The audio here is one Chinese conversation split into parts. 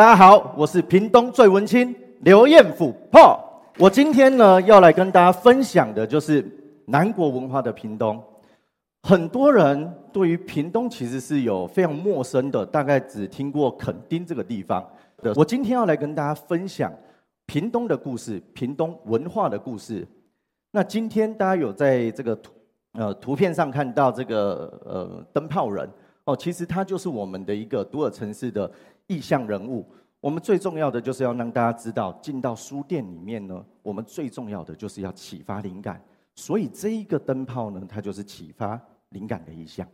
大家好，我是屏东最文青刘彦甫 Paul。我今天呢要来跟大家分享的就是南国文化的屏东。很多人对于屏东其实是有非常陌生的，大概只听过垦丁这个地方。我今天要来跟大家分享屏东的故事，屏东文化的故事。那今天大家有在这个图呃图片上看到这个呃灯泡人哦，其实他就是我们的一个都尔城市的意象人物。我们最重要的就是要让大家知道，进到书店里面呢，我们最重要的就是要启发灵感。所以这一个灯泡呢，它就是启发灵感的意象。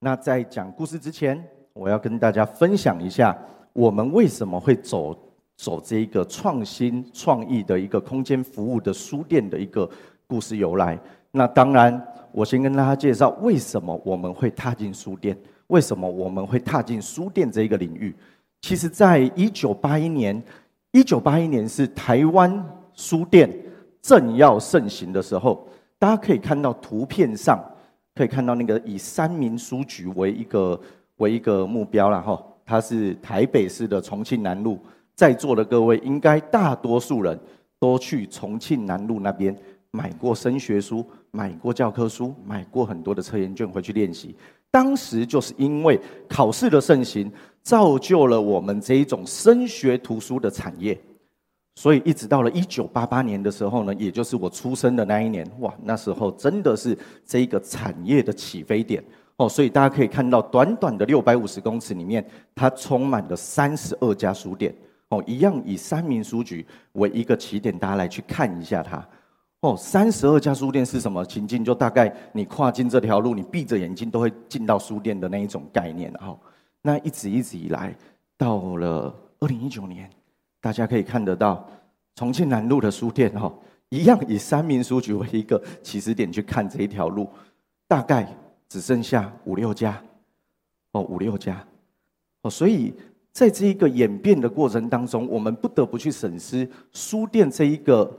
那在讲故事之前，我要跟大家分享一下，我们为什么会走走这一个创新创意的一个空间服务的书店的一个故事由来。那当然，我先跟大家介绍为什么我们会踏进书店，为什么我们会踏进书店这一个领域。其实，在一九八一年，一九八一年是台湾书店。正要盛行的时候，大家可以看到图片上，可以看到那个以三民书局为一个为一个目标了哈。它是台北市的重庆南路，在座的各位应该大多数人都去重庆南路那边买过升学书，买过教科书，买过很多的测验卷回去练习。当时就是因为考试的盛行，造就了我们这一种升学图书的产业。所以一直到了一九八八年的时候呢，也就是我出生的那一年，哇，那时候真的是这一个产业的起飞点哦。所以大家可以看到，短短的六百五十公尺里面，它充满了三十二家书店哦，一样以三民书局为一个起点，大家来去看一下它哦。三十二家书店是什么情境？就大概你跨进这条路，你闭着眼睛都会进到书店的那一种概念哦。那一直一直以来，到了二零一九年。大家可以看得到，重庆南路的书店哈，一样以三民书局为一个起始点去看这一条路，大概只剩下五六家，哦，五六家，哦，所以在这一个演变的过程当中，我们不得不去审视书店这一个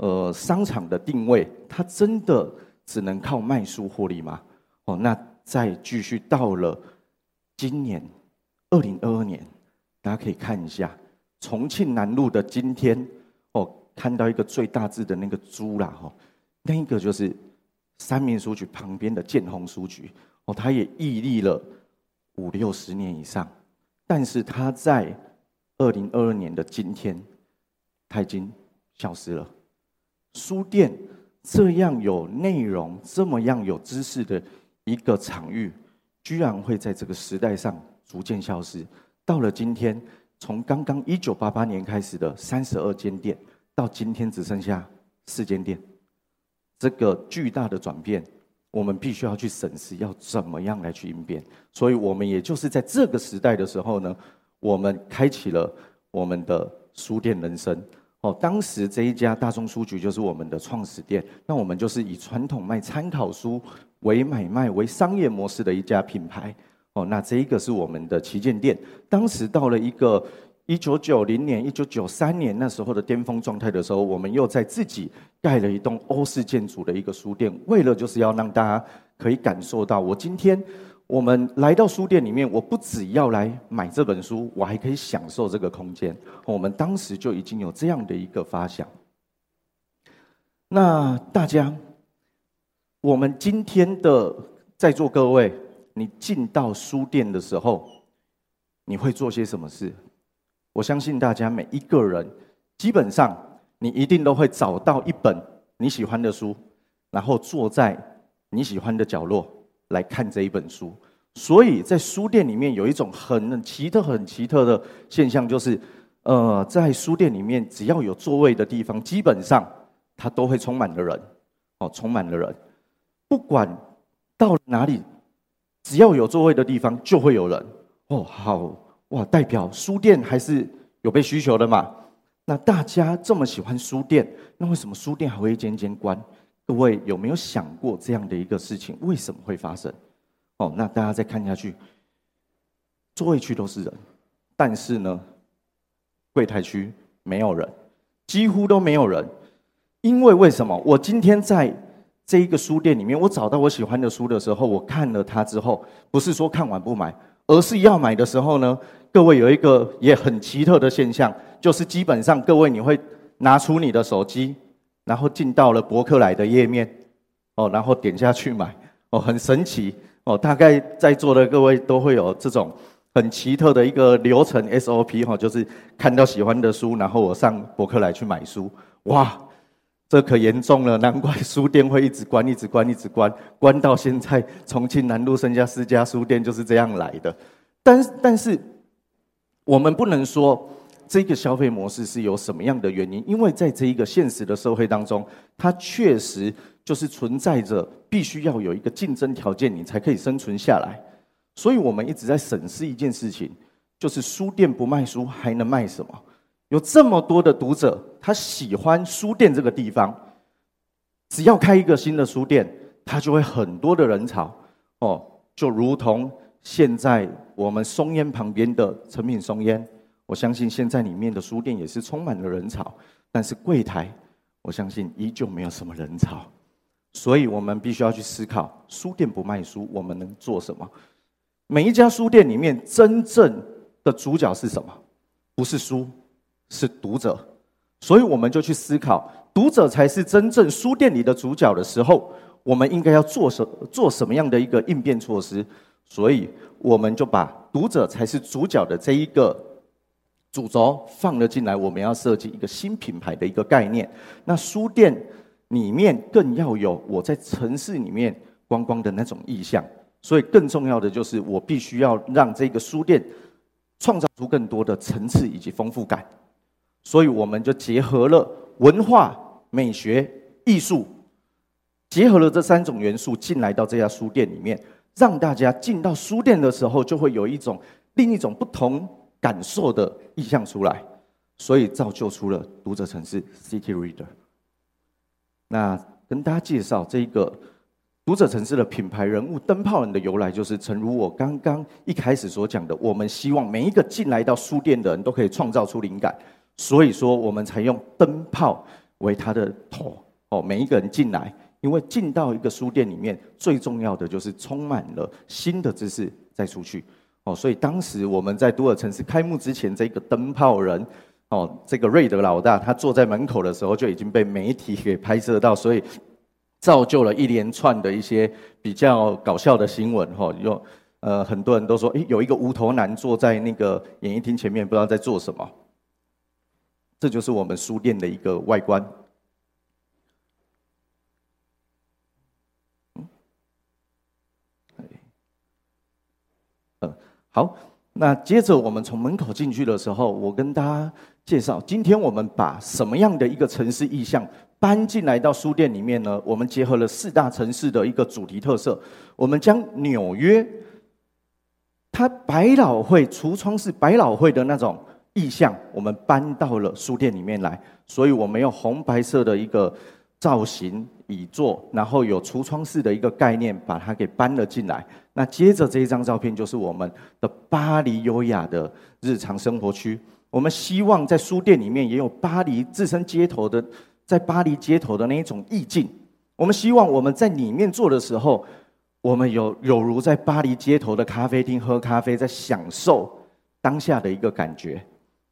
呃商场的定位，它真的只能靠卖书获利吗？哦，那再继续到了今年二零二二年，大家可以看一下。重庆南路的今天，哦，看到一个最大字的那个“猪”啦，哦，那一个就是三民书局旁边的建宏书局，哦，它也屹立了五六十年以上，但是它在二零二二年的今天，它已经消失了。书店这样有内容、这么样有知识的一个场域，居然会在这个时代上逐渐消失。到了今天。从刚刚一九八八年开始的三十二间店，到今天只剩下四间店，这个巨大的转变，我们必须要去审视，要怎么样来去应变。所以，我们也就是在这个时代的时候呢，我们开启了我们的书店人生。哦，当时这一家大众书局就是我们的创始店，那我们就是以传统卖参考书为买卖为商业模式的一家品牌。哦，那这一个是我们的旗舰店。当时到了一个一九九零年、一九九三年那时候的巅峰状态的时候，我们又在自己盖了一栋欧式建筑的一个书店，为了就是要让大家可以感受到，我今天我们来到书店里面，我不只要来买这本书，我还可以享受这个空间。我们当时就已经有这样的一个发想。那大家，我们今天的在座各位。你进到书店的时候，你会做些什么事？我相信大家每一个人，基本上你一定都会找到一本你喜欢的书，然后坐在你喜欢的角落来看这一本书。所以在书店里面有一种很奇特、很奇特的现象，就是呃，在书店里面只要有座位的地方，基本上它都会充满了人，哦，充满了人，不管到哪里。只要有座位的地方，就会有人哦。好哇，代表书店还是有被需求的嘛？那大家这么喜欢书店，那为什么书店还会一间间关？各位有没有想过这样的一个事情为什么会发生？哦，那大家再看下去，座位区都是人，但是呢，柜台区没有人，几乎都没有人。因为为什么？我今天在。这一个书店里面，我找到我喜欢的书的时候，我看了它之后，不是说看完不买，而是要买的时候呢，各位有一个也很奇特的现象，就是基本上各位你会拿出你的手机，然后进到了博客来的页面，哦，然后点下去买，哦，很神奇，哦，大概在座的各位都会有这种很奇特的一个流程 SOP 哈，就是看到喜欢的书，然后我上博客来去买书，哇！这可严重了，难怪书店会一直关，一直关，一直关，关到现在，重庆南路剩下四家书店就是这样来的。但但是，我们不能说这个消费模式是有什么样的原因，因为在这一个现实的社会当中，它确实就是存在着必须要有一个竞争条件，你才可以生存下来。所以我们一直在审视一件事情，就是书店不卖书还能卖什么？有这么多的读者，他喜欢书店这个地方。只要开一个新的书店，他就会很多的人潮哦，就如同现在我们松烟旁边的成品松烟，我相信现在里面的书店也是充满了人潮，但是柜台，我相信依旧没有什么人潮。所以我们必须要去思考，书店不卖书，我们能做什么？每一家书店里面真正的主角是什么？不是书。是读者，所以我们就去思考，读者才是真正书店里的主角的时候，我们应该要做什做什么样的一个应变措施？所以我们就把读者才是主角的这一个主轴放了进来。我们要设计一个新品牌的一个概念。那书店里面更要有我在城市里面观光的那种意象。所以更重要的就是，我必须要让这个书店创造出更多的层次以及丰富感。所以我们就结合了文化、美学、艺术，结合了这三种元素进来到这家书店里面，让大家进到书店的时候，就会有一种另一种不同感受的意象出来，所以造就出了读者城市 City Reader。那跟大家介绍这一个读者城市的品牌人物灯泡人的由来，就是诚如我刚刚一开始所讲的，我们希望每一个进来到书店的人都可以创造出灵感。所以说，我们才用灯泡为他的头哦。每一个人进来，因为进到一个书店里面，最重要的就是充满了新的知识再出去哦。所以当时我们在多尔城市开幕之前，这个灯泡人哦，这个瑞德老大，他坐在门口的时候就已经被媒体给拍摄到，所以造就了一连串的一些比较搞笑的新闻哈。有呃，很多人都说，诶，有一个无头男坐在那个演艺厅前面，不知道在做什么。这就是我们书店的一个外观。好，那接着我们从门口进去的时候，我跟大家介绍，今天我们把什么样的一个城市意象搬进来到书店里面呢？我们结合了四大城市的一个主题特色，我们将纽约，它百老汇橱窗是百老汇的那种。意象我们搬到了书店里面来，所以我们用红白色的一个造型椅座，然后有橱窗式的一个概念，把它给搬了进来。那接着这一张照片就是我们的巴黎优雅的日常生活区。我们希望在书店里面也有巴黎自身街头的，在巴黎街头的那一种意境。我们希望我们在里面坐的时候，我们有有如在巴黎街头的咖啡厅喝咖啡，在享受当下的一个感觉。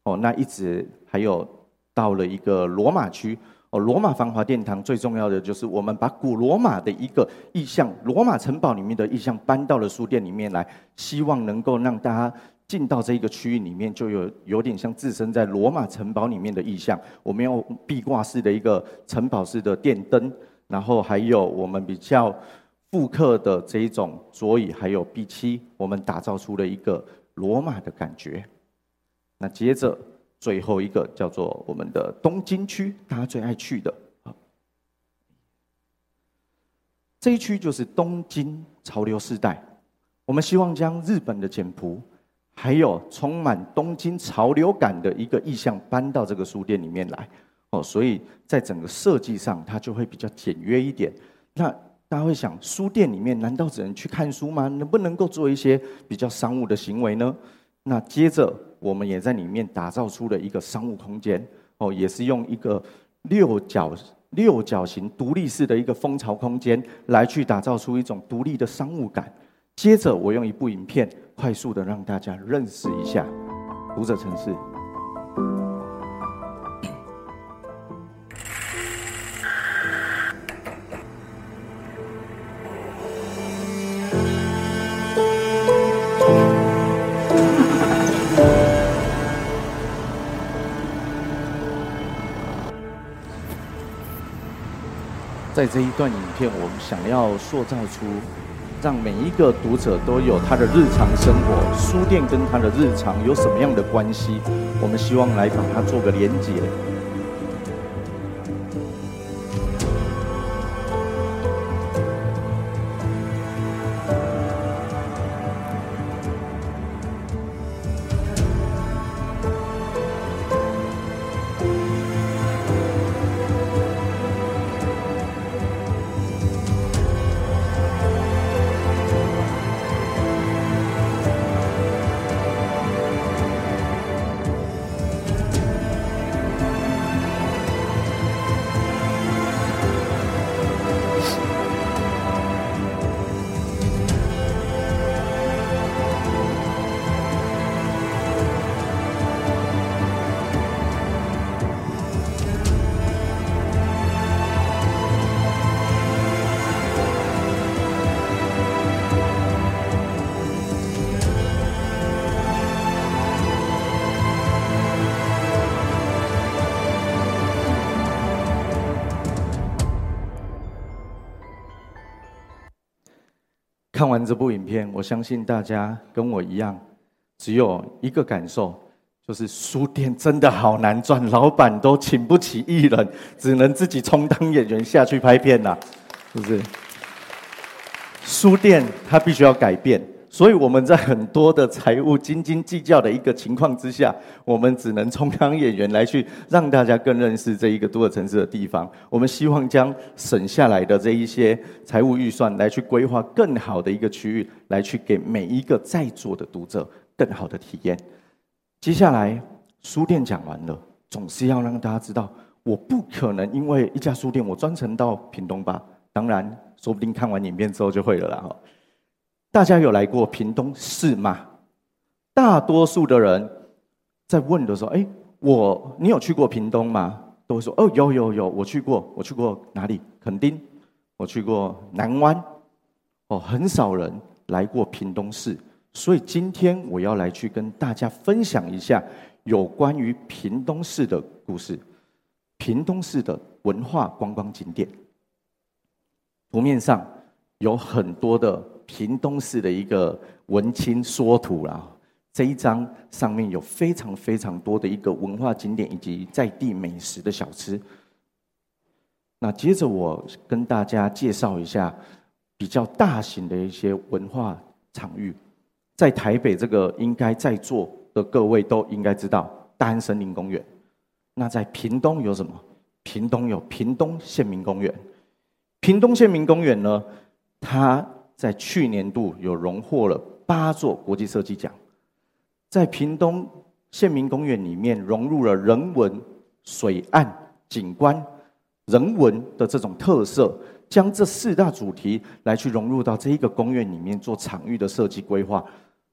哦，那一直还有到了一个罗马区哦，罗马繁华殿堂最重要的就是我们把古罗马的一个意象，罗马城堡里面的意象搬到了书店里面来，希望能够让大家进到这一个区域里面，就有有点像置身在罗马城堡里面的意象。我们用壁挂式的一个城堡式的电灯，然后还有我们比较复刻的这一种桌椅，还有壁漆，我们打造出了一个罗马的感觉。那接着最后一个叫做我们的东京区，大家最爱去的啊，这一区就是东京潮流世代。我们希望将日本的简朴，还有充满东京潮流感的一个意象搬到这个书店里面来哦，所以在整个设计上，它就会比较简约一点。那大家会想，书店里面难道只能去看书吗？能不能够做一些比较商务的行为呢？那接着。我们也在里面打造出了一个商务空间哦，也是用一个六角六角形独立式的一个蜂巢空间来去打造出一种独立的商务感。接着我用一部影片，快速的让大家认识一下读者城市。在这一段影片，我们想要塑造出，让每一个读者都有他的日常生活，书店跟他的日常有什么样的关系？我们希望来把它做个连结。看完这部影片，我相信大家跟我一样，只有一个感受，就是书店真的好难赚，老板都请不起艺人，只能自己充当演员下去拍片了，是不是？书店它必须要改变。所以我们在很多的财务斤斤计较的一个情况之下，我们只能充当演员来去让大家更认识这一个读者城市的地方。我们希望将省下来的这一些财务预算来去规划更好的一个区域，来去给每一个在座的读者更好的体验。接下来书店讲完了，总是要让大家知道，我不可能因为一家书店我专程到屏东吧？当然，说不定看完影片之后就会了啦哈。大家有来过屏东市吗？大多数的人在问的时候，哎，我你有去过屏东吗？都会说，哦，有有有，我去过，我去过哪里？垦丁，我去过南湾，哦，很少人来过屏东市，所以今天我要来去跟大家分享一下有关于屏东市的故事，屏东市的文化观光景点。图面上有很多的。屏东市的一个文青缩图啦，这一张上面有非常非常多的一个文化景点以及在地美食的小吃。那接着我跟大家介绍一下比较大型的一些文化场域，在台北这个应该在座的各位都应该知道大安森林公园。那在屏东有什么？屏东有屏东县民公园。屏东县民公园呢，它在去年度有荣获了八座国际设计奖，在屏东县民公园里面融入了人文、水岸景观、人文的这种特色，将这四大主题来去融入到这一个公园里面做场域的设计规划，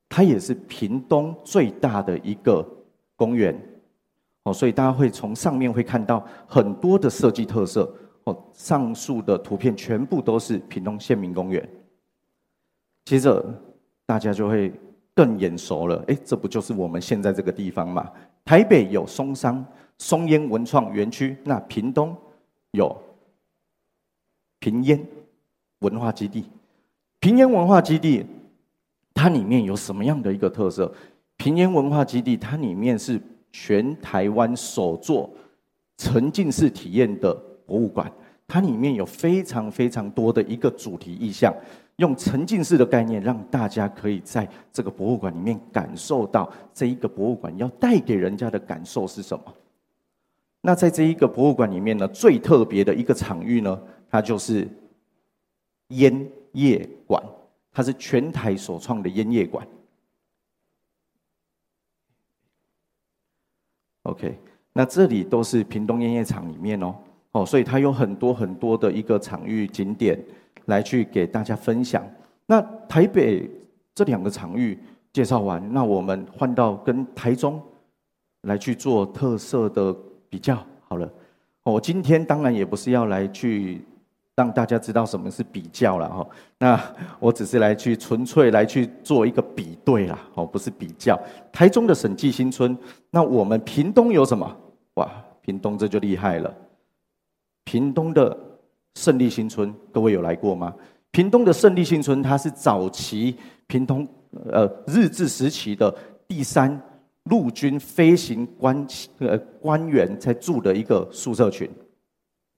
它也是屏东最大的一个公园，哦，所以大家会从上面会看到很多的设计特色，哦，上述的图片全部都是屏东县民公园。接着，大家就会更眼熟了。哎，这不就是我们现在这个地方吗？台北有松山松烟文创园区，那屏东有屏烟文化基地。屏烟文化基地，它里面有什么样的一个特色？屏烟文化基地，它里面是全台湾首座沉浸式体验的博物馆，它里面有非常非常多的一个主题意象。用沉浸式的概念，让大家可以在这个博物馆里面感受到这一个博物馆要带给人家的感受是什么。那在这一个博物馆里面呢，最特别的一个场域呢，它就是烟叶馆，它是全台首创的烟叶馆。OK，那这里都是屏东烟叶厂里面哦，哦，所以它有很多很多的一个场域景点。来去给大家分享，那台北这两个场域介绍完，那我们换到跟台中来去做特色的比较好了。我今天当然也不是要来去让大家知道什么是比较了哈，那我只是来去纯粹来去做一个比对啦，哦，不是比较。台中的审计新村，那我们屏东有什么？哇，屏东这就厉害了。屏东的胜利新村，各位有来过吗？屏东的胜利新村，它是早期屏东呃日治时期的第三。陆军飞行官呃官员才住的一个宿舍群，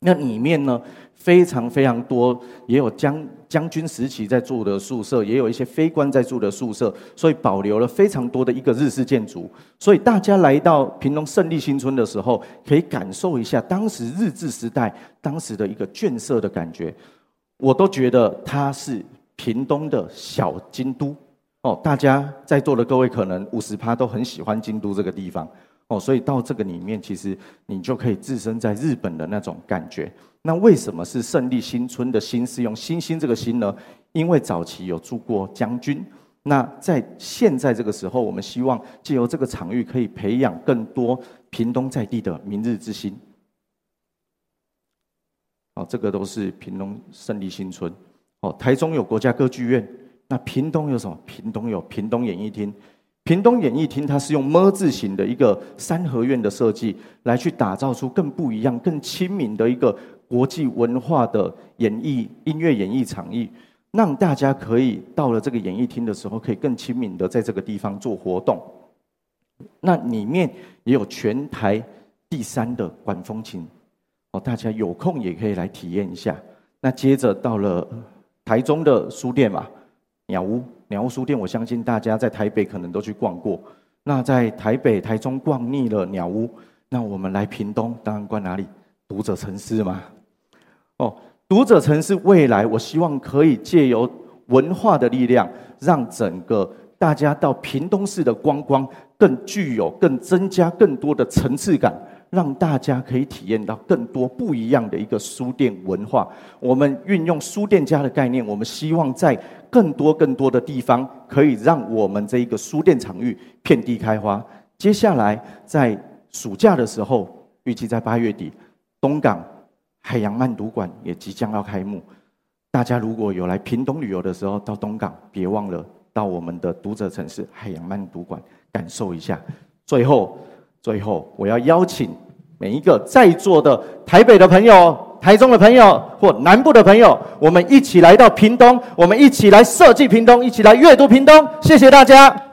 那里面呢非常非常多，也有将将军时期在住的宿舍，也有一些非官在住的宿舍，所以保留了非常多的一个日式建筑。所以大家来到平东胜利新村的时候，可以感受一下当时日治时代当时的一个眷舍的感觉。我都觉得它是屏东的小京都。哦，大家在座的各位可能五十趴都很喜欢京都这个地方哦，所以到这个里面，其实你就可以置身在日本的那种感觉。那为什么是胜利新村的“新”是用“星星”这个“星”呢？因为早期有住过将军。那在现在这个时候，我们希望借由这个场域，可以培养更多屏东在地的明日之星。哦，这个都是屏东胜利新村。哦，台中有国家歌剧院。那屏东有什么？屏东有屏东演艺厅。屏东演艺厅它是用“么”字形的一个三合院的设计，来去打造出更不一样、更亲民的一个国际文化的演艺音乐演艺场域，让大家可以到了这个演艺厅的时候，可以更亲民的在这个地方做活动。那里面也有全台第三的管风琴哦，大家有空也可以来体验一下。那接着到了台中的书店嘛。鸟屋，鸟屋书店，我相信大家在台北可能都去逛过。那在台北、台中逛腻了鸟屋，那我们来屏东，当然逛哪里？读者城市嘛。哦，读者城市未来，我希望可以借由文化的力量，让整个大家到屏东市的观光更具有、更增加更多的层次感。让大家可以体验到更多不一样的一个书店文化。我们运用书店家的概念，我们希望在更多更多的地方，可以让我们这一个书店场域遍地开花。接下来在暑假的时候，预计在八月底，东港海洋漫读馆也即将要开幕。大家如果有来屏东旅游的时候，到东港别忘了到我们的读者城市海洋漫读馆感受一下。最后。最后，我要邀请每一个在座的台北的朋友、台中的朋友或南部的朋友，我们一起来到屏东，我们一起来设计屏东，一起来阅读屏东。谢谢大家。